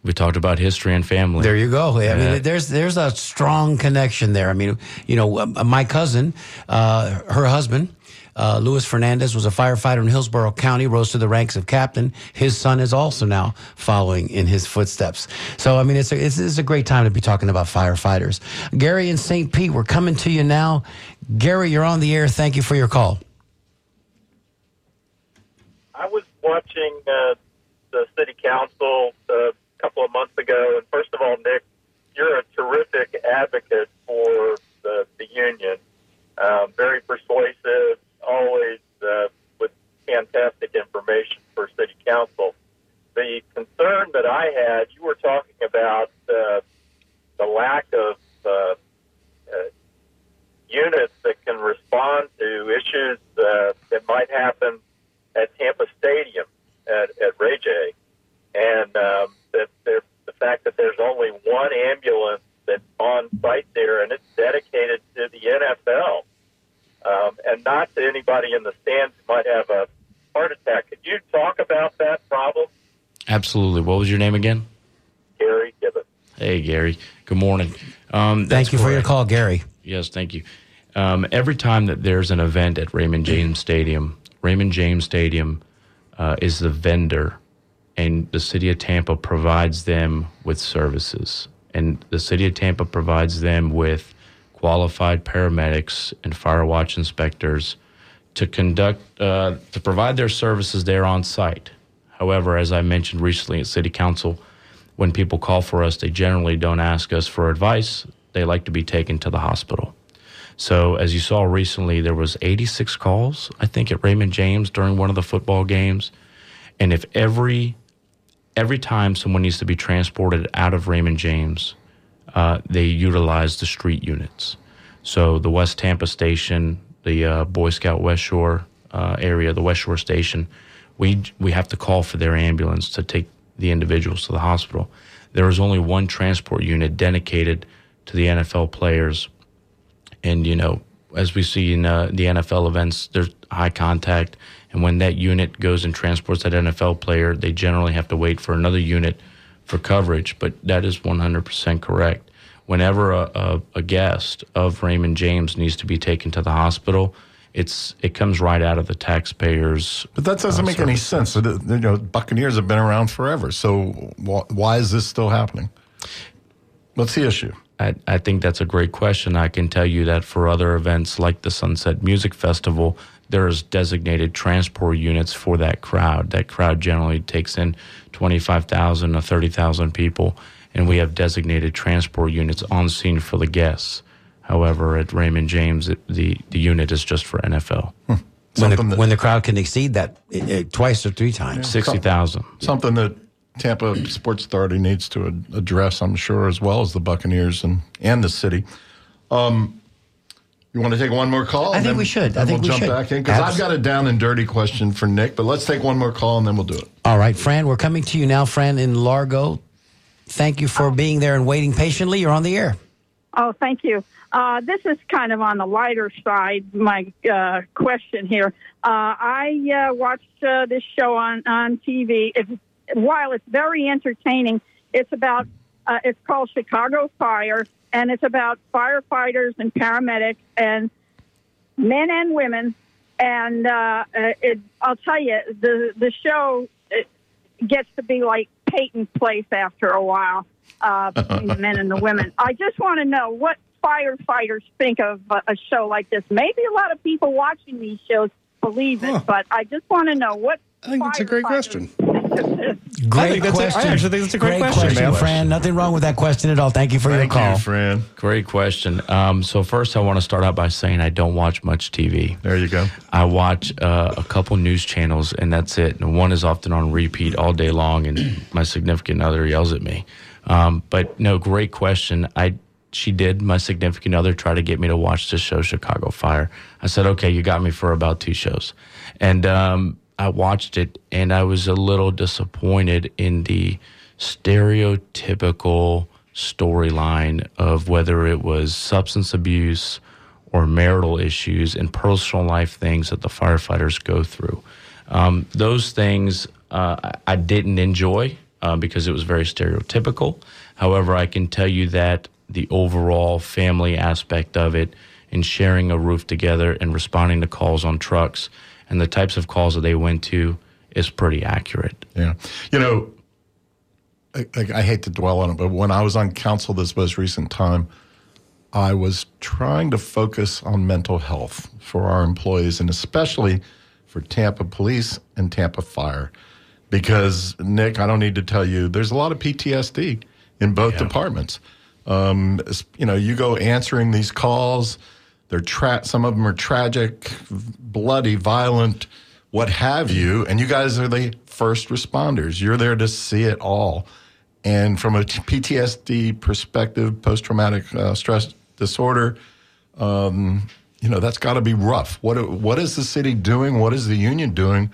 we talked about history and family. There you go. I Yeah. mean, there's there's a strong connection there. I mean, you know, uh, my cousin, uh, her husband, uh, Luis Fernandez, was a firefighter in Hillsborough County, rose to the ranks of captain. His son is also now following in his footsteps. So, I mean, it's a, it's, it's a great time to be talking about firefighters. Gary in St. Pete, we're coming to you now. Gary, you're on the air. Thank you for your call. I was watching uh, the city council uh, a couple of months ago, and first of all, Nick, you're a terrific advocate for the, the union. Um, very persuasive, uh, fantastic information for city council. The concern that I had, you were talking about uh, the lack of uh, uh, units that can respond to issues uh, that might happen at Tampa Stadium at, at Ray J. And um, that there, the fact that there's only one ambulance that's on site there and it's dedicated to the NFL um, and not to anybody in the stands who might have a heart attack. Could you talk about that problem, Absolutely. What was your name again? Gary Gibbons? Hey, Gary. Good morning. Um, Thank you for your call, Gary. Yes, thank you. Um, every time that there's an event at Raymond James Stadium, Raymond James Stadium uh, is the vendor, and the city of Tampa provides them with services. And the city of Tampa provides them with qualified paramedics and fire watch inspectors to conduct, uh, to provide their services there on site. However, as I mentioned recently at City Council, when people call for us, they generally don't ask us for advice. They like to be taken to the hospital. So, as you saw recently, there was 86 calls, I think, at Raymond James during one of the football games. And if every every time someone needs to be transported out of Raymond James, uh, they utilize the street units. So the West Tampa station, the uh, Boy Scout West Shore uh, area, the West Shore station, we we have to call for their ambulance to take the individuals to the hospital. There is only one transport unit dedicated to the NFL players, and you know, as we see in uh, the NFL events, there's high contact, and when that unit goes and transports that NFL player, they generally have to wait for another unit for coverage. But that is 100% correct. whenever a, a, a guest of Raymond James needs to be taken to the hospital, it's it comes right out of the taxpayers. But that doesn't uh, make any sense. The, you know, Buccaneers have been around forever. So wh- why is this still happening? What's the issue? I, I think that's a great question. I can tell you that for other events like the Sunset Music Festival, there's designated transport units for that crowd. That crowd generally takes in 25,000 to 30,000 people, and we have designated transport units on scene for the guests. However, at Raymond James, it, the, the unit is just for NFL. When the, that- when the crowd can exceed that uh, uh, twice or three times. 60,000. Something that Tampa Sports Authority needs to address, I'm sure, as well as the Buccaneers and, and the city. Um, you want to take one more call? I think then- we should. I think we'll we jump should. back in because I've got a down and dirty question for Nick. But let's take one more call and then we'll do it. All right, Fran, we're coming to you now, Fran, in Largo. Thank you for being there and waiting patiently. You're on the air. Oh, thank you. Uh, this is kind of on the lighter side. My uh, question here. Uh, I uh, watched uh, this show on on TV. It's, while it's very entertaining, it's about. Uh, it's called Chicago Fire, and it's about firefighters and paramedics and men and women. And uh, uh, it, I'll tell you, the the show gets to be like Peyton Place after a while uh, between the men and the women. I just want to know what firefighters think of a, a show like this. Maybe a lot of people watching these shows believe it, but I just want to know what. I think that's a great question. Great think that's a- I question. actually think that's a great question, man. Fran. Nothing wrong with that question at all. Thank you for Thank your call. you, Fran. Great question. Um, so, first, I want to start out by saying I don't watch much TV. There you go. I watch uh, a couple news channels, and that's it. And one is often on repeat all day long, and my significant other yells at me. Um, but no, great question. I she did my significant other try to get me to watch this show, Chicago Fire. I said, okay, you got me for about two shows, and um, I watched it, and I was a little disappointed in the stereotypical storyline of whether it was substance abuse or marital issues and personal life things that the firefighters go through. Um, those things uh, I- I didn't enjoy uh, because it was very stereotypical. However, I can tell you that the overall family aspect of it and sharing a roof together and responding to calls on trucks and the types of calls that they went to is pretty accurate. Yeah. You know, I, I, I hate to dwell on it, but when I was on council this most recent time, I was trying to focus on mental health for our employees and especially for Tampa Police and Tampa Fire. Because, Nick, I don't need to tell you, there's a lot of PTSD in both departments. Um, you know, you go answering these calls, they're tra- some of them are tragic, bloody, violent, what have you, and you guys are the first responders. You're there to see it all. And from a PTSD perspective, post traumatic uh, stress disorder, um, you know that's got to be rough. What what is the city doing? What is the union doing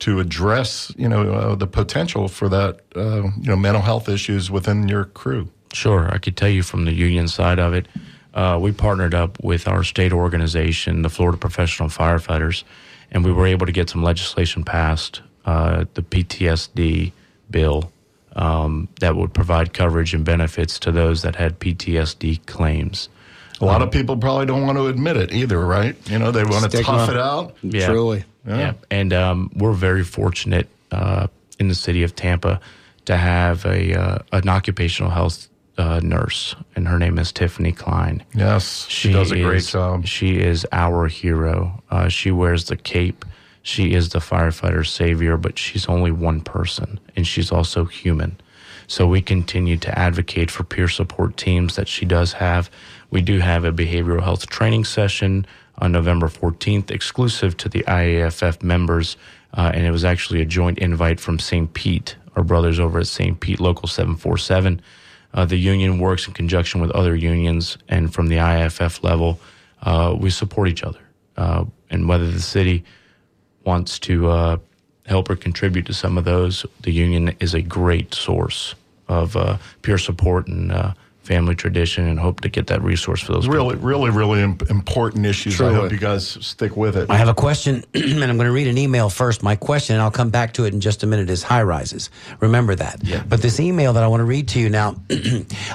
to address you know uh, the potential for that uh, you know mental health issues within your crew? Sure, I could tell you from the union side of it. Uh, we partnered up with our state organization, the Florida Professional Firefighters, and we were able to get some legislation passed, uh, the PTSD bill, um, that would provide coverage and benefits to those that had PTSD claims. A lot of people probably don't want to admit it either, right? You know, they want to Stigma. tough it out. Yeah. Truly. Yeah. And um, we're very fortunate uh, in the city of Tampa to have a uh, an occupational health uh, nurse, and her name is Tiffany Klein. Yes, she, does a great job. She is our hero. Uh, she wears the cape. She is the firefighter savior, but she's only one person, and she's also human. So we continue to advocate for peer support teams that she does have. We do have a behavioral health training session on November 14th, exclusive to the IAFF members, uh, and it was actually a joint invite from St. Pete, our brothers over at St. Pete Local 747. Uh, the union works in conjunction with other unions, and from the IFF level, uh, we support each other. Uh, and whether the city wants to uh, help or contribute to some of those, the union is a great source of uh, peer support and uh, family tradition, and hope to get that resource for those. Really, really, really important issues. I hope you guys stick with it. I have a question, (clears throat) and I'm going to read an email first. My question, and I'll come back to it in just a minute, is high rises. Remember that. Yeah. But this email that I want to read to you now, (clears throat)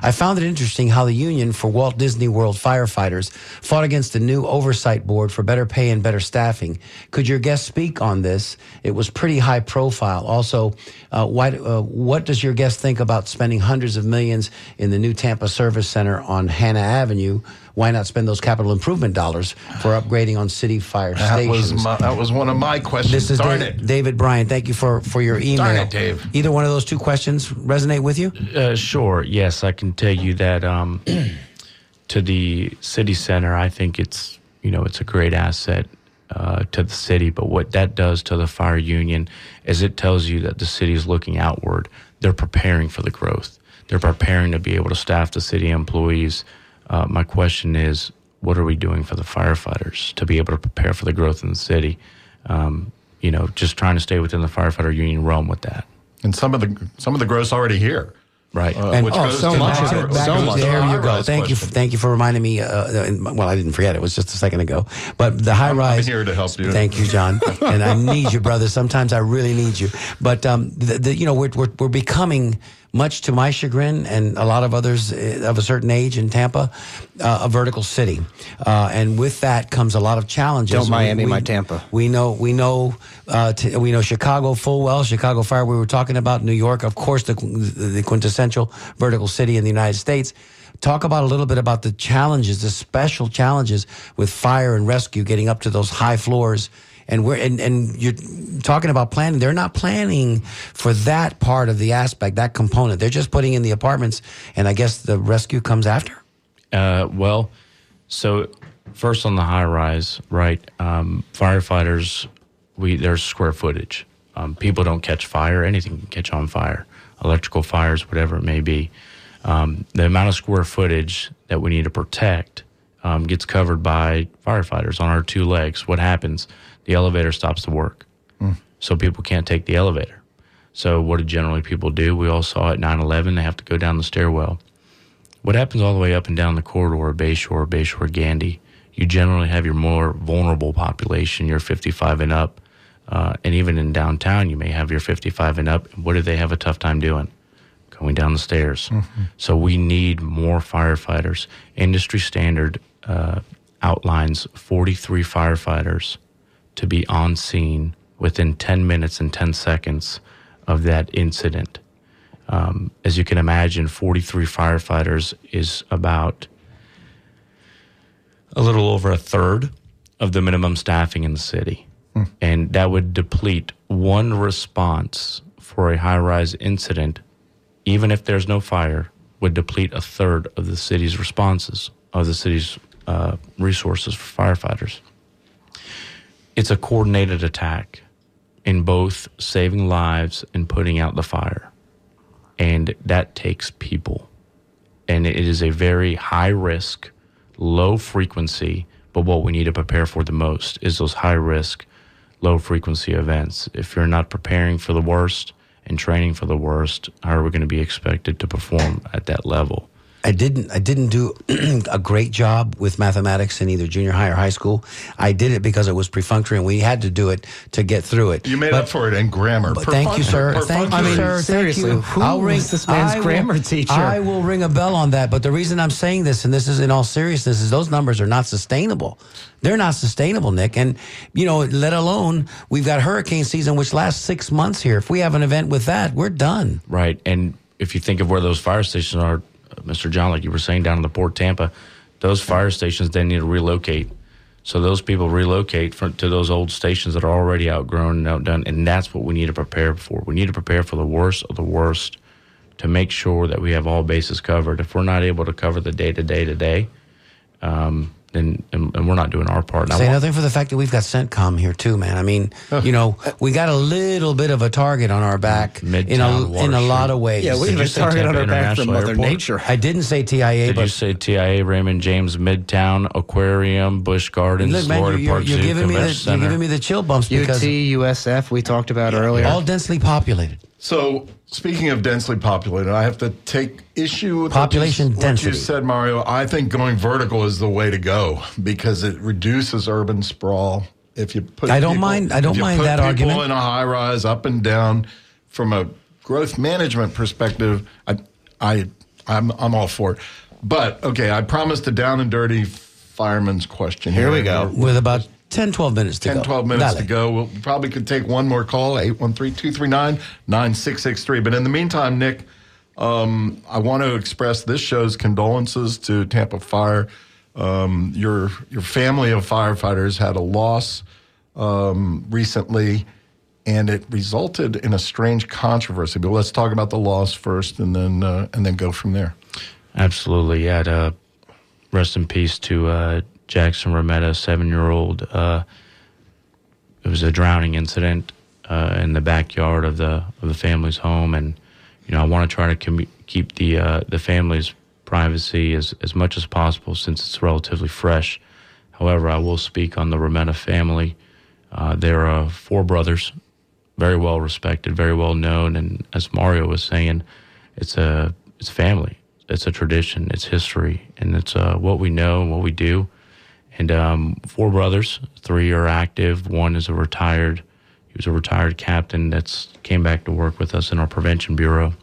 I found it interesting how the Union for Walt Disney World firefighters fought against a new oversight board for better pay and better staffing. Could your guest speak on this? It was pretty high profile. Also, uh, why, uh, what does your guest think about spending hundreds of millions in the new Tampa A service Center on Hanna Avenue? Why not spend those capital improvement dollars for upgrading on city fire that stations? was my, that was one of my questions. This is Darn Da- it. David Bryan. Thank you for, for your email. Darn it, Dave. Either one of those two questions resonate with you? Uh, sure. Yes, I can tell you that um, (clears throat) to the city center, I think it's you know it's a great asset uh, to the city. But what that does to the fire union is it tells you that the city is looking outward. They're preparing for the growth. They're preparing to be able to staff the city employees. Uh, my question is, what are we doing for the firefighters to be able to prepare for the growth in the city? Um, you know, just trying to stay within the firefighter union realm with that. And some of the some of the growth's already here. Right. Uh, And- oh, goes so to the much high- of it. So goes to much. the There you go. rise Thank you. question. Thank you for reminding me. Uh, and- well, I didn't forget. It was just a second ago. But the high I'm rise. here to help you. Thank you, John. (laughs) and I need you, brother. Sometimes I really need you. But um, the, the, you know, we're, we're we're becoming, much to my chagrin and a lot of others uh, of a certain age in Tampa, uh, a vertical city. Uh, and with that comes a lot of challenges. Don't Miami We- my Tampa. We know. We know. Uh, t- we know Chicago full well. Chicago Fire. We were talking about New York, of course, the the quintessential vertical city in the United States. Talk about a little bit about the challenges, the special challenges with fire and rescue, getting up to those high floors. And we're and, and you're talking about planning. They're not planning for that part of the aspect, that component. They're just putting in the apartments, and I guess the rescue comes after. Uh, well, so first on the high rise, right? Um, firefighters, we there's square footage. Um, people don't catch fire. Anything can catch on fire. Electrical fires, whatever it may be. Um, the amount of square footage that we need to protect um, gets covered by firefighters on our two legs. What happens? The elevator stops to work, so people can't take the elevator. So what do generally people do? We all saw at 9/11. They have to go down the stairwell. What happens all the way up and down the corridor of Bayshore, Bayshore, Gandy? You generally have your more vulnerable population, your 55 and up, uh, and even in downtown, you may have your 55 and up. What do they have a tough time doing? Going down the stairs. So we need more firefighters. Industry standard uh, outlines 43 firefighters to be on scene within 10 minutes and 10 seconds of that incident. Um, as you can imagine, 43 firefighters is about a little over a third of the minimum staffing in the city. And that would deplete one response for a high rise incident, even if there's no fire, would deplete a third of the city's responses, of the city's uh, resources for firefighters. It's a coordinated attack in both saving lives and putting out the fire and that takes people. And it is a very high risk, low frequency, but what we need to prepare for the most is those high risk, low frequency events. If you're not preparing for the worst and training for the worst, how are we going to be expected to perform at that level? I didn't I didn't do (clears throat) a great job with mathematics in either junior high or high school. I did it because it was perfunctory and we had to do it to get through it. You made But- up for it in grammar. but thank you, sir. Thank you, perfunctory. sir. Thank seriously, you. who was this man's I will- grammar teacher? I will ring a bell on that. But the reason I'm saying this, and this is in all seriousness, is those numbers are not sustainable. They're not sustainable, Nick. And you know, let alone we've got hurricane season, which lasts six months here. If we have an event with that, we're done. Right. And if you think of where those fire stations are, Mr. John, like you were saying down in the Port Tampa, those fire stations they need to relocate. So those people relocate to those old stations that are already outgrown and outdone, and that's what we need to prepare for. We need to prepare for the worst of the worst to make sure that we have all bases covered. If we're not able to cover the day to day today, um, then and, and we're not doing our part. Say nothing for the fact that we've got CENTCOM here too, man. I mean, oh. you know, we got a little bit of a target on our back in a Water in a lot of ways. Yeah, we have a say target on our back from Mother Airport? Nature. I didn't say TIA, Did but you say TIA, Raymond James, Midtown, Aquarium, Busch Gardens, look, man, Florida you're, you're, Park you're Zoo, giving me the Convention you're giving me the chill bumps because UT, USF, we talked about earlier. all densely populated. So, speaking of densely populated, I have to take issue with Population what you, what you said, Mario. I think going vertical is the way to go because it reduces urban sprawl. If you put, I don't people- mind- I don't mind that people argument. in a high rise, up and down, from a growth management perspective, I, I, I'm, I'm all for it. But okay, I promised a down and dirty fireman's question. Here we go. With about 10, 12 minutes to 10, go. 12 minutes Dale. to go. We'll probably could take one more call, 813-239-9663. But in the meantime, Nick, um, I want to express this show's condolences to Tampa Fire. Um, your your family of firefighters had a loss um, recently, and it resulted in a strange controversy. But let's talk about the loss first, and then uh, and then go from there. Absolutely, yeah. Uh, rest in peace to uh, Jackson Rometta, seven-year-old. Uh, it was a drowning incident uh, in the backyard of the of the family's home, and you know I want to try to commu- keep the uh, the family's privacy as as much as possible since it's relatively fresh. However, I will speak on the Rometta family. Uh, there are four brothers, very well respected, very well known, and as Mario was saying, it's a it's family, it's a tradition, it's history, and it's uh, what we know and what we do. And um, four brothers, three are active. One is a retired. He was a retired captain that's came back to work with us in our prevention bureau.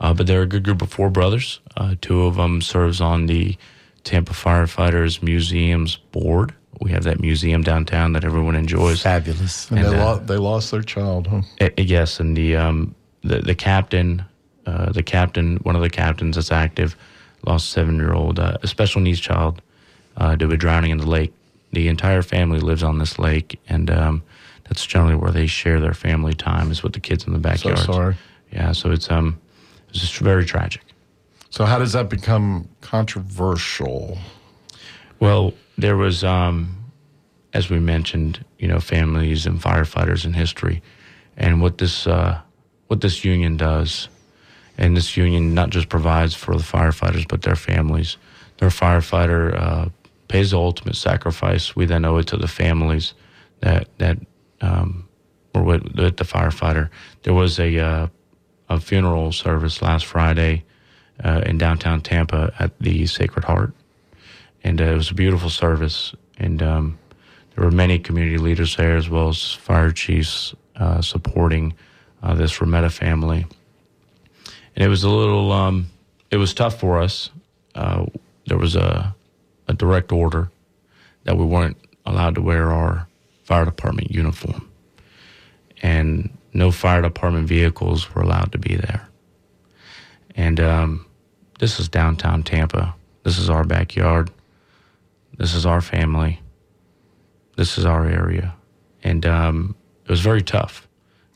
Uh, but they're a good group of four brothers. Uh, two of them serves on the Tampa Firefighters Museums board. We have that museum downtown that everyone enjoys. Fabulous. And, And, they, uh, lo- they lost their child, huh? Uh, yes, and the um, the the captain, uh, the captain, one of the captains that's active, lost a seven year old, uh, a special needs child, uh, to be drowning in the lake. The entire family lives on this lake, and um, that's generally where they share their family time is with the kids in the backyard. So sorry. Yeah, so it's um, it's just very tragic. So how does that become controversial? Well, there was, um, as we mentioned, you know, families and firefighters in history, and what this uh, what this union does, and this union not just provides for the firefighters but their families. Their firefighter uh, pays the ultimate sacrifice. We then owe it to the families that that um, were with, with the firefighter. There was a uh, a funeral service last Friday uh, in downtown Tampa at the Sacred Heart and uh, it was a beautiful service. And um, there were many community leaders there, as well as fire chiefs uh, supporting uh, this Rometta family. And it was a little, um, it was tough for us. Uh, there was a, a direct order that we weren't allowed to wear our fire department uniform, and no fire department vehicles were allowed to be there. And um, this is downtown Tampa. This is our backyard. This is our family. This is our area. And um, it was very tough.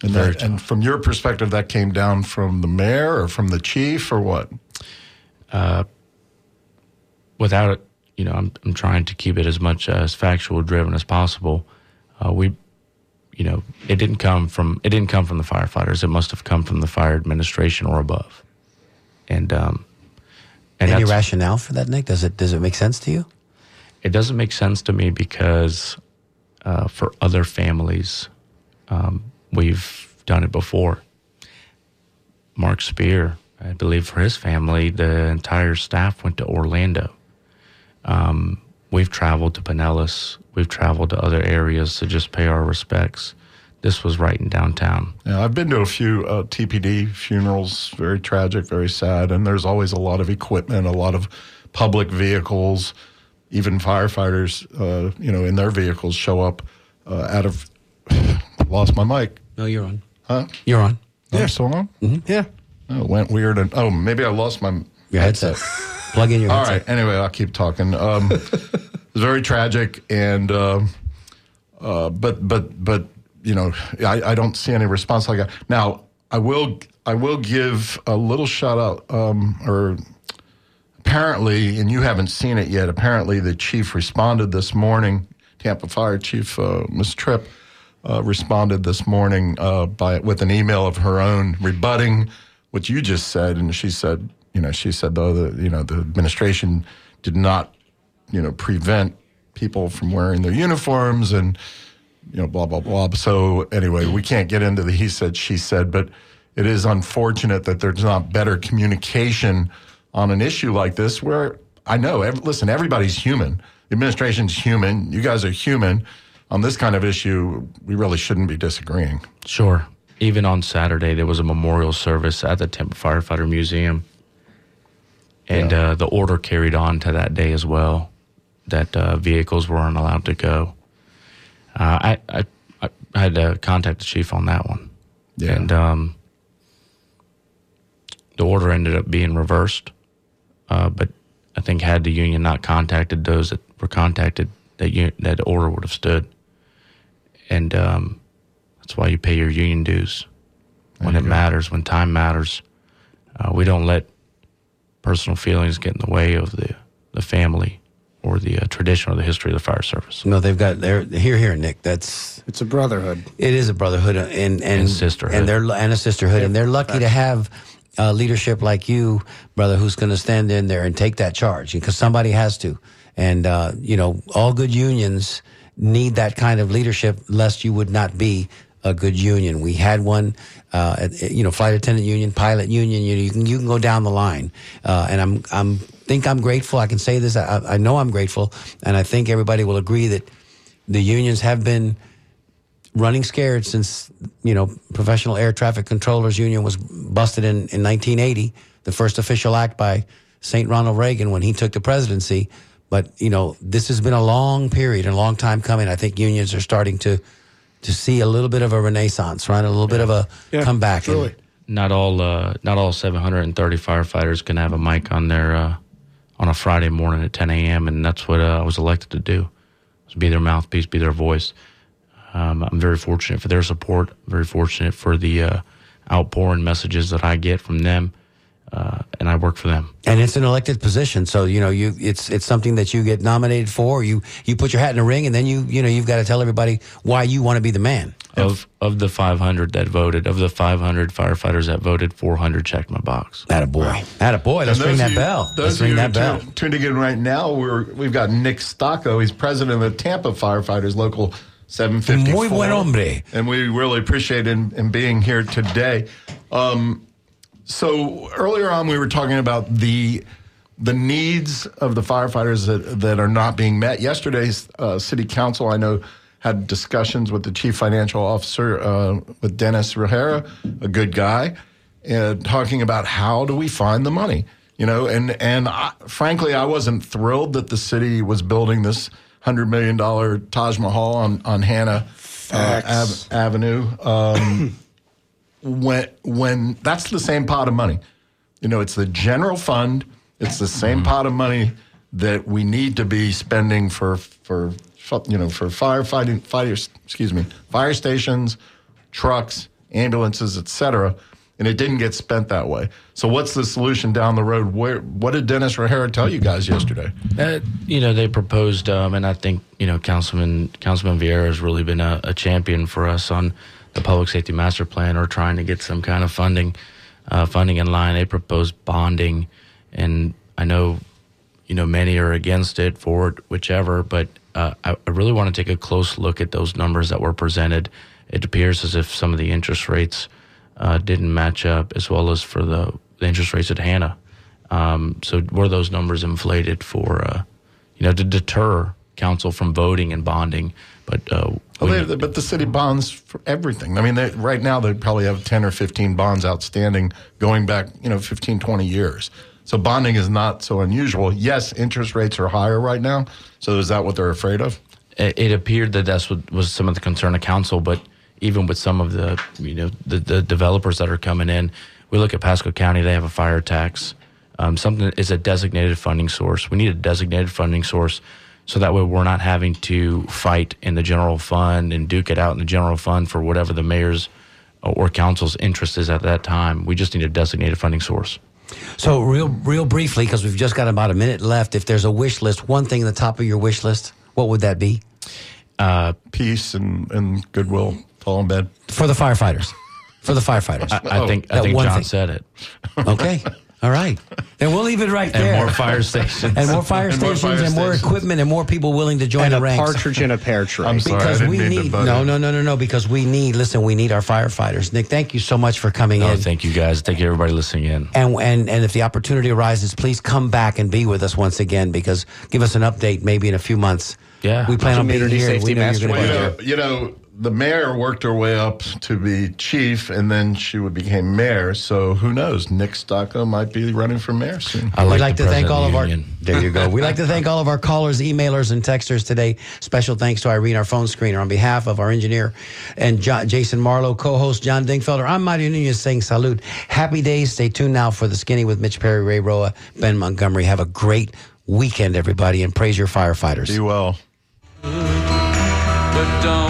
And, Very that, and from your perspective, that came down from the mayor or from the chief or what? Without it, you know, I'm, I'm trying to keep it as much as factual driven as possible. Uh, we, you know, it didn't come from it didn't come from the firefighters. It must have come from the fire administration or above. And um, and Any rationale for that, Nick? Does it does it make sense to you? it doesn't make sense to me because uh, for other families, um, we've done it before. Mark Spear, I believe, for his family, the entire staff went to Orlando. Um, we've traveled to Pinellas. We've traveled to other areas to just pay our respects. This was right in downtown. Yeah, I've been to a few uh, TPD funerals, very tragic, very sad, and there's always a lot of equipment, a lot of public vehicles, even firefighters, uh, you know, in their vehicles show up uh, out of. (sighs) lost my mic. No, you're on. Huh? You're on. Yeah, so on. Yeah. Oh, it went weird, and oh, maybe I lost my Your headset. Plug in your All headset. right. Anyway, I'll keep talking. Um, (laughs) it's very tragic, and um uh, but but but you know, I, I don't see any response like that. Now, I will I will give a little shout out, um, or apparently, and you haven't seen it yet. Apparently, the chief responded this morning. Tampa Fire Chief uh, Ms. Tripp uh, responded this morning uh, by with an email of her own rebutting what you just said, and she said, you know, she said though the you know the administration did not, you know, prevent people from wearing their uniforms, and you know, blah blah blah. So anyway, we can't get into the he said she said, but it is unfortunate that there's not better communication on an issue like this. Where I know, ev- listen, everybody's human. The administration's human. You guys are human. On this kind of issue, we really shouldn't be disagreeing. Sure. Even on Saturday, there was a memorial service at the Tampa Firefighter Museum. And Yeah. uh, the order carried on to that day as well that uh, vehicles weren't allowed to go. Uh, I, I, I had to contact the chief on that one. Yeah. And um, the order ended up being reversed. Uh, but I think had the union not contacted those that were contacted, that un- that order would have stood. And um, that's why you pay your union dues when it matters, when time matters. Uh, we don't let personal feelings get in the way of the, the family or the uh, tradition or the history of the fire service. No, they've got they're here here, Nick. That's It's a brotherhood. it is a brotherhood and and, And sisterhood. and they're and a sisterhood, and they're lucky to have uh, leadership like you, brother, who's going to stand in there and take that charge because somebody has to. And uh, you know, all good unions need that kind of leadership, lest you would not be a good union. We had one, uh, you know, flight attendant union, pilot union. You, you can you can go down the line, uh, and I'm I'm think I'm grateful. I can say this. I, I know I'm grateful, and I think everybody will agree that the unions have been running scared since you know professional air traffic controllers union was busted in, in 1980 the first official act by st ronald reagan when he took the presidency but you know this has been a long period and a long time coming i think unions are starting to to see a little bit of a renaissance right a little bit of a Yeah, comeback truly. Not all uh, not all 730 firefighters can have a mic on their uh, on a Friday morning at 10 a.m. and that's what uh, I was elected to do, was be their mouthpiece, be their voice. Um, I'm very fortunate for their support. Very fortunate for the uh, outpouring messages that I get from them, uh, and I work for them. and it's an elected position so you know you it's it's something that you get nominated for you you put your hat in the ring and then you you know you've got to tell everybody why you want to be the man Of of the 500 that voted, of the 500 firefighters that voted, 400 checked my box. Atta boy. Atta boy. Let's ring that you- bell. Let's ring that bell. tune- tuning in right now, we're we've got Nick Stocco. He's president of the Tampa Firefighters Local 754. Muy buen hombre. And we really appreciate him, him being here today. Um, so earlier on, we were talking about the the needs of the firefighters that, that are not being met. Yesterday's uh, city council, I know, had discussions with the chief financial officer, uh, with Dennis Rogero, a good guy, and talking about how do we find the money. You know, and and I, frankly, I wasn't thrilled that the city was building this hundred million dollar Taj Mahal on on Hanna uh, Ave- Avenue. Um, (clears throat) when when that's the same pot of money. You know, it's the general fund. It's the same pot of money that we need to be spending for for you know for firefighting fires. Excuse me, fire stations, trucks, ambulances, etc. And it didn't get spent that way. So what's the solution down the road? Where what did Dennis Rogero tell you guys yesterday? Uh, you know, they proposed, um, and I think you know, Councilman Councilman Viera has really been a, a champion for us on the public safety master plan, or trying to get some kind of funding, uh, funding in line. They proposed bonding, and I know, you know, many are against it, for whichever. But uh, I, I really want to take a close look at those numbers that were presented. It appears as if some of the interest rates uh, didn't match up, as well as for the, the interest rates at Hanna. Um, so were those numbers inflated for, uh, you know, to deter council from voting and bonding? But uh, Well, but the city bonds for everything. I mean, they, right now they probably have 10 or 15 bonds outstanding going back, you know, 15, 20 years. So bonding is not so unusual. Yes, interest rates are higher right now. So is that what they're afraid of? it, it appeared that that's what was some of the concern of council. But even with some of the, you know, the, the developers that are coming in, we look at Pasco County; they have a fire tax. Um, something is a designated funding source. We need a designated funding source, so that way we're not having to fight in the general fund and duke it out in the general fund for whatever the mayor's uh, or council's interest is at that time. We just need a designated funding source. So, real, real briefly, because we've just got about a minute left. If there's a wish list, one thing at the top of your wish list, what would that be uh, Peace and, and goodwill, fall in bed. for the firefighters? For the firefighters. I, I Oh, think I that think John thing. said it. Okay. (laughs) All right. Then we'll leave it right there. (laughs) and there. more fire stations. and more fire (laughs) And more stations fire and more stations. equipment and more people willing to join and the a ranks. partridge in a pear tree. (laughs) I'm sorry, I because didn't we mean need no no no no no because we need listen we need our firefighters nick thank you so much for coming Oh, in thank you guys. Thank you everybody listening in. and, and and if the opportunity arises please come back and be with us once again because give us an update maybe in a few months Yeah. we plan on being Community here safety we know you're master gonna be Well, you here. know, you know, the mayor worked her way up to be chief, and then she would became mayor. So who knows? Nick Stocco might be running for mayor soon. I like, We'd like to thank all of our. union. (laughs) There you go. We'd like to thank all of our callers, emailers, and texters today. Special thanks to Irene, our phone screener, on behalf of our engineer and John, Jason Marlowe, co-host John Dingfelder. I'm Mario Nunez saying salute. Happy days. Stay tuned now for the Skinny with Mitch Perry, Ray Roa, Ben Montgomery. Have a great weekend, everybody, and praise your firefighters. Be well. But don't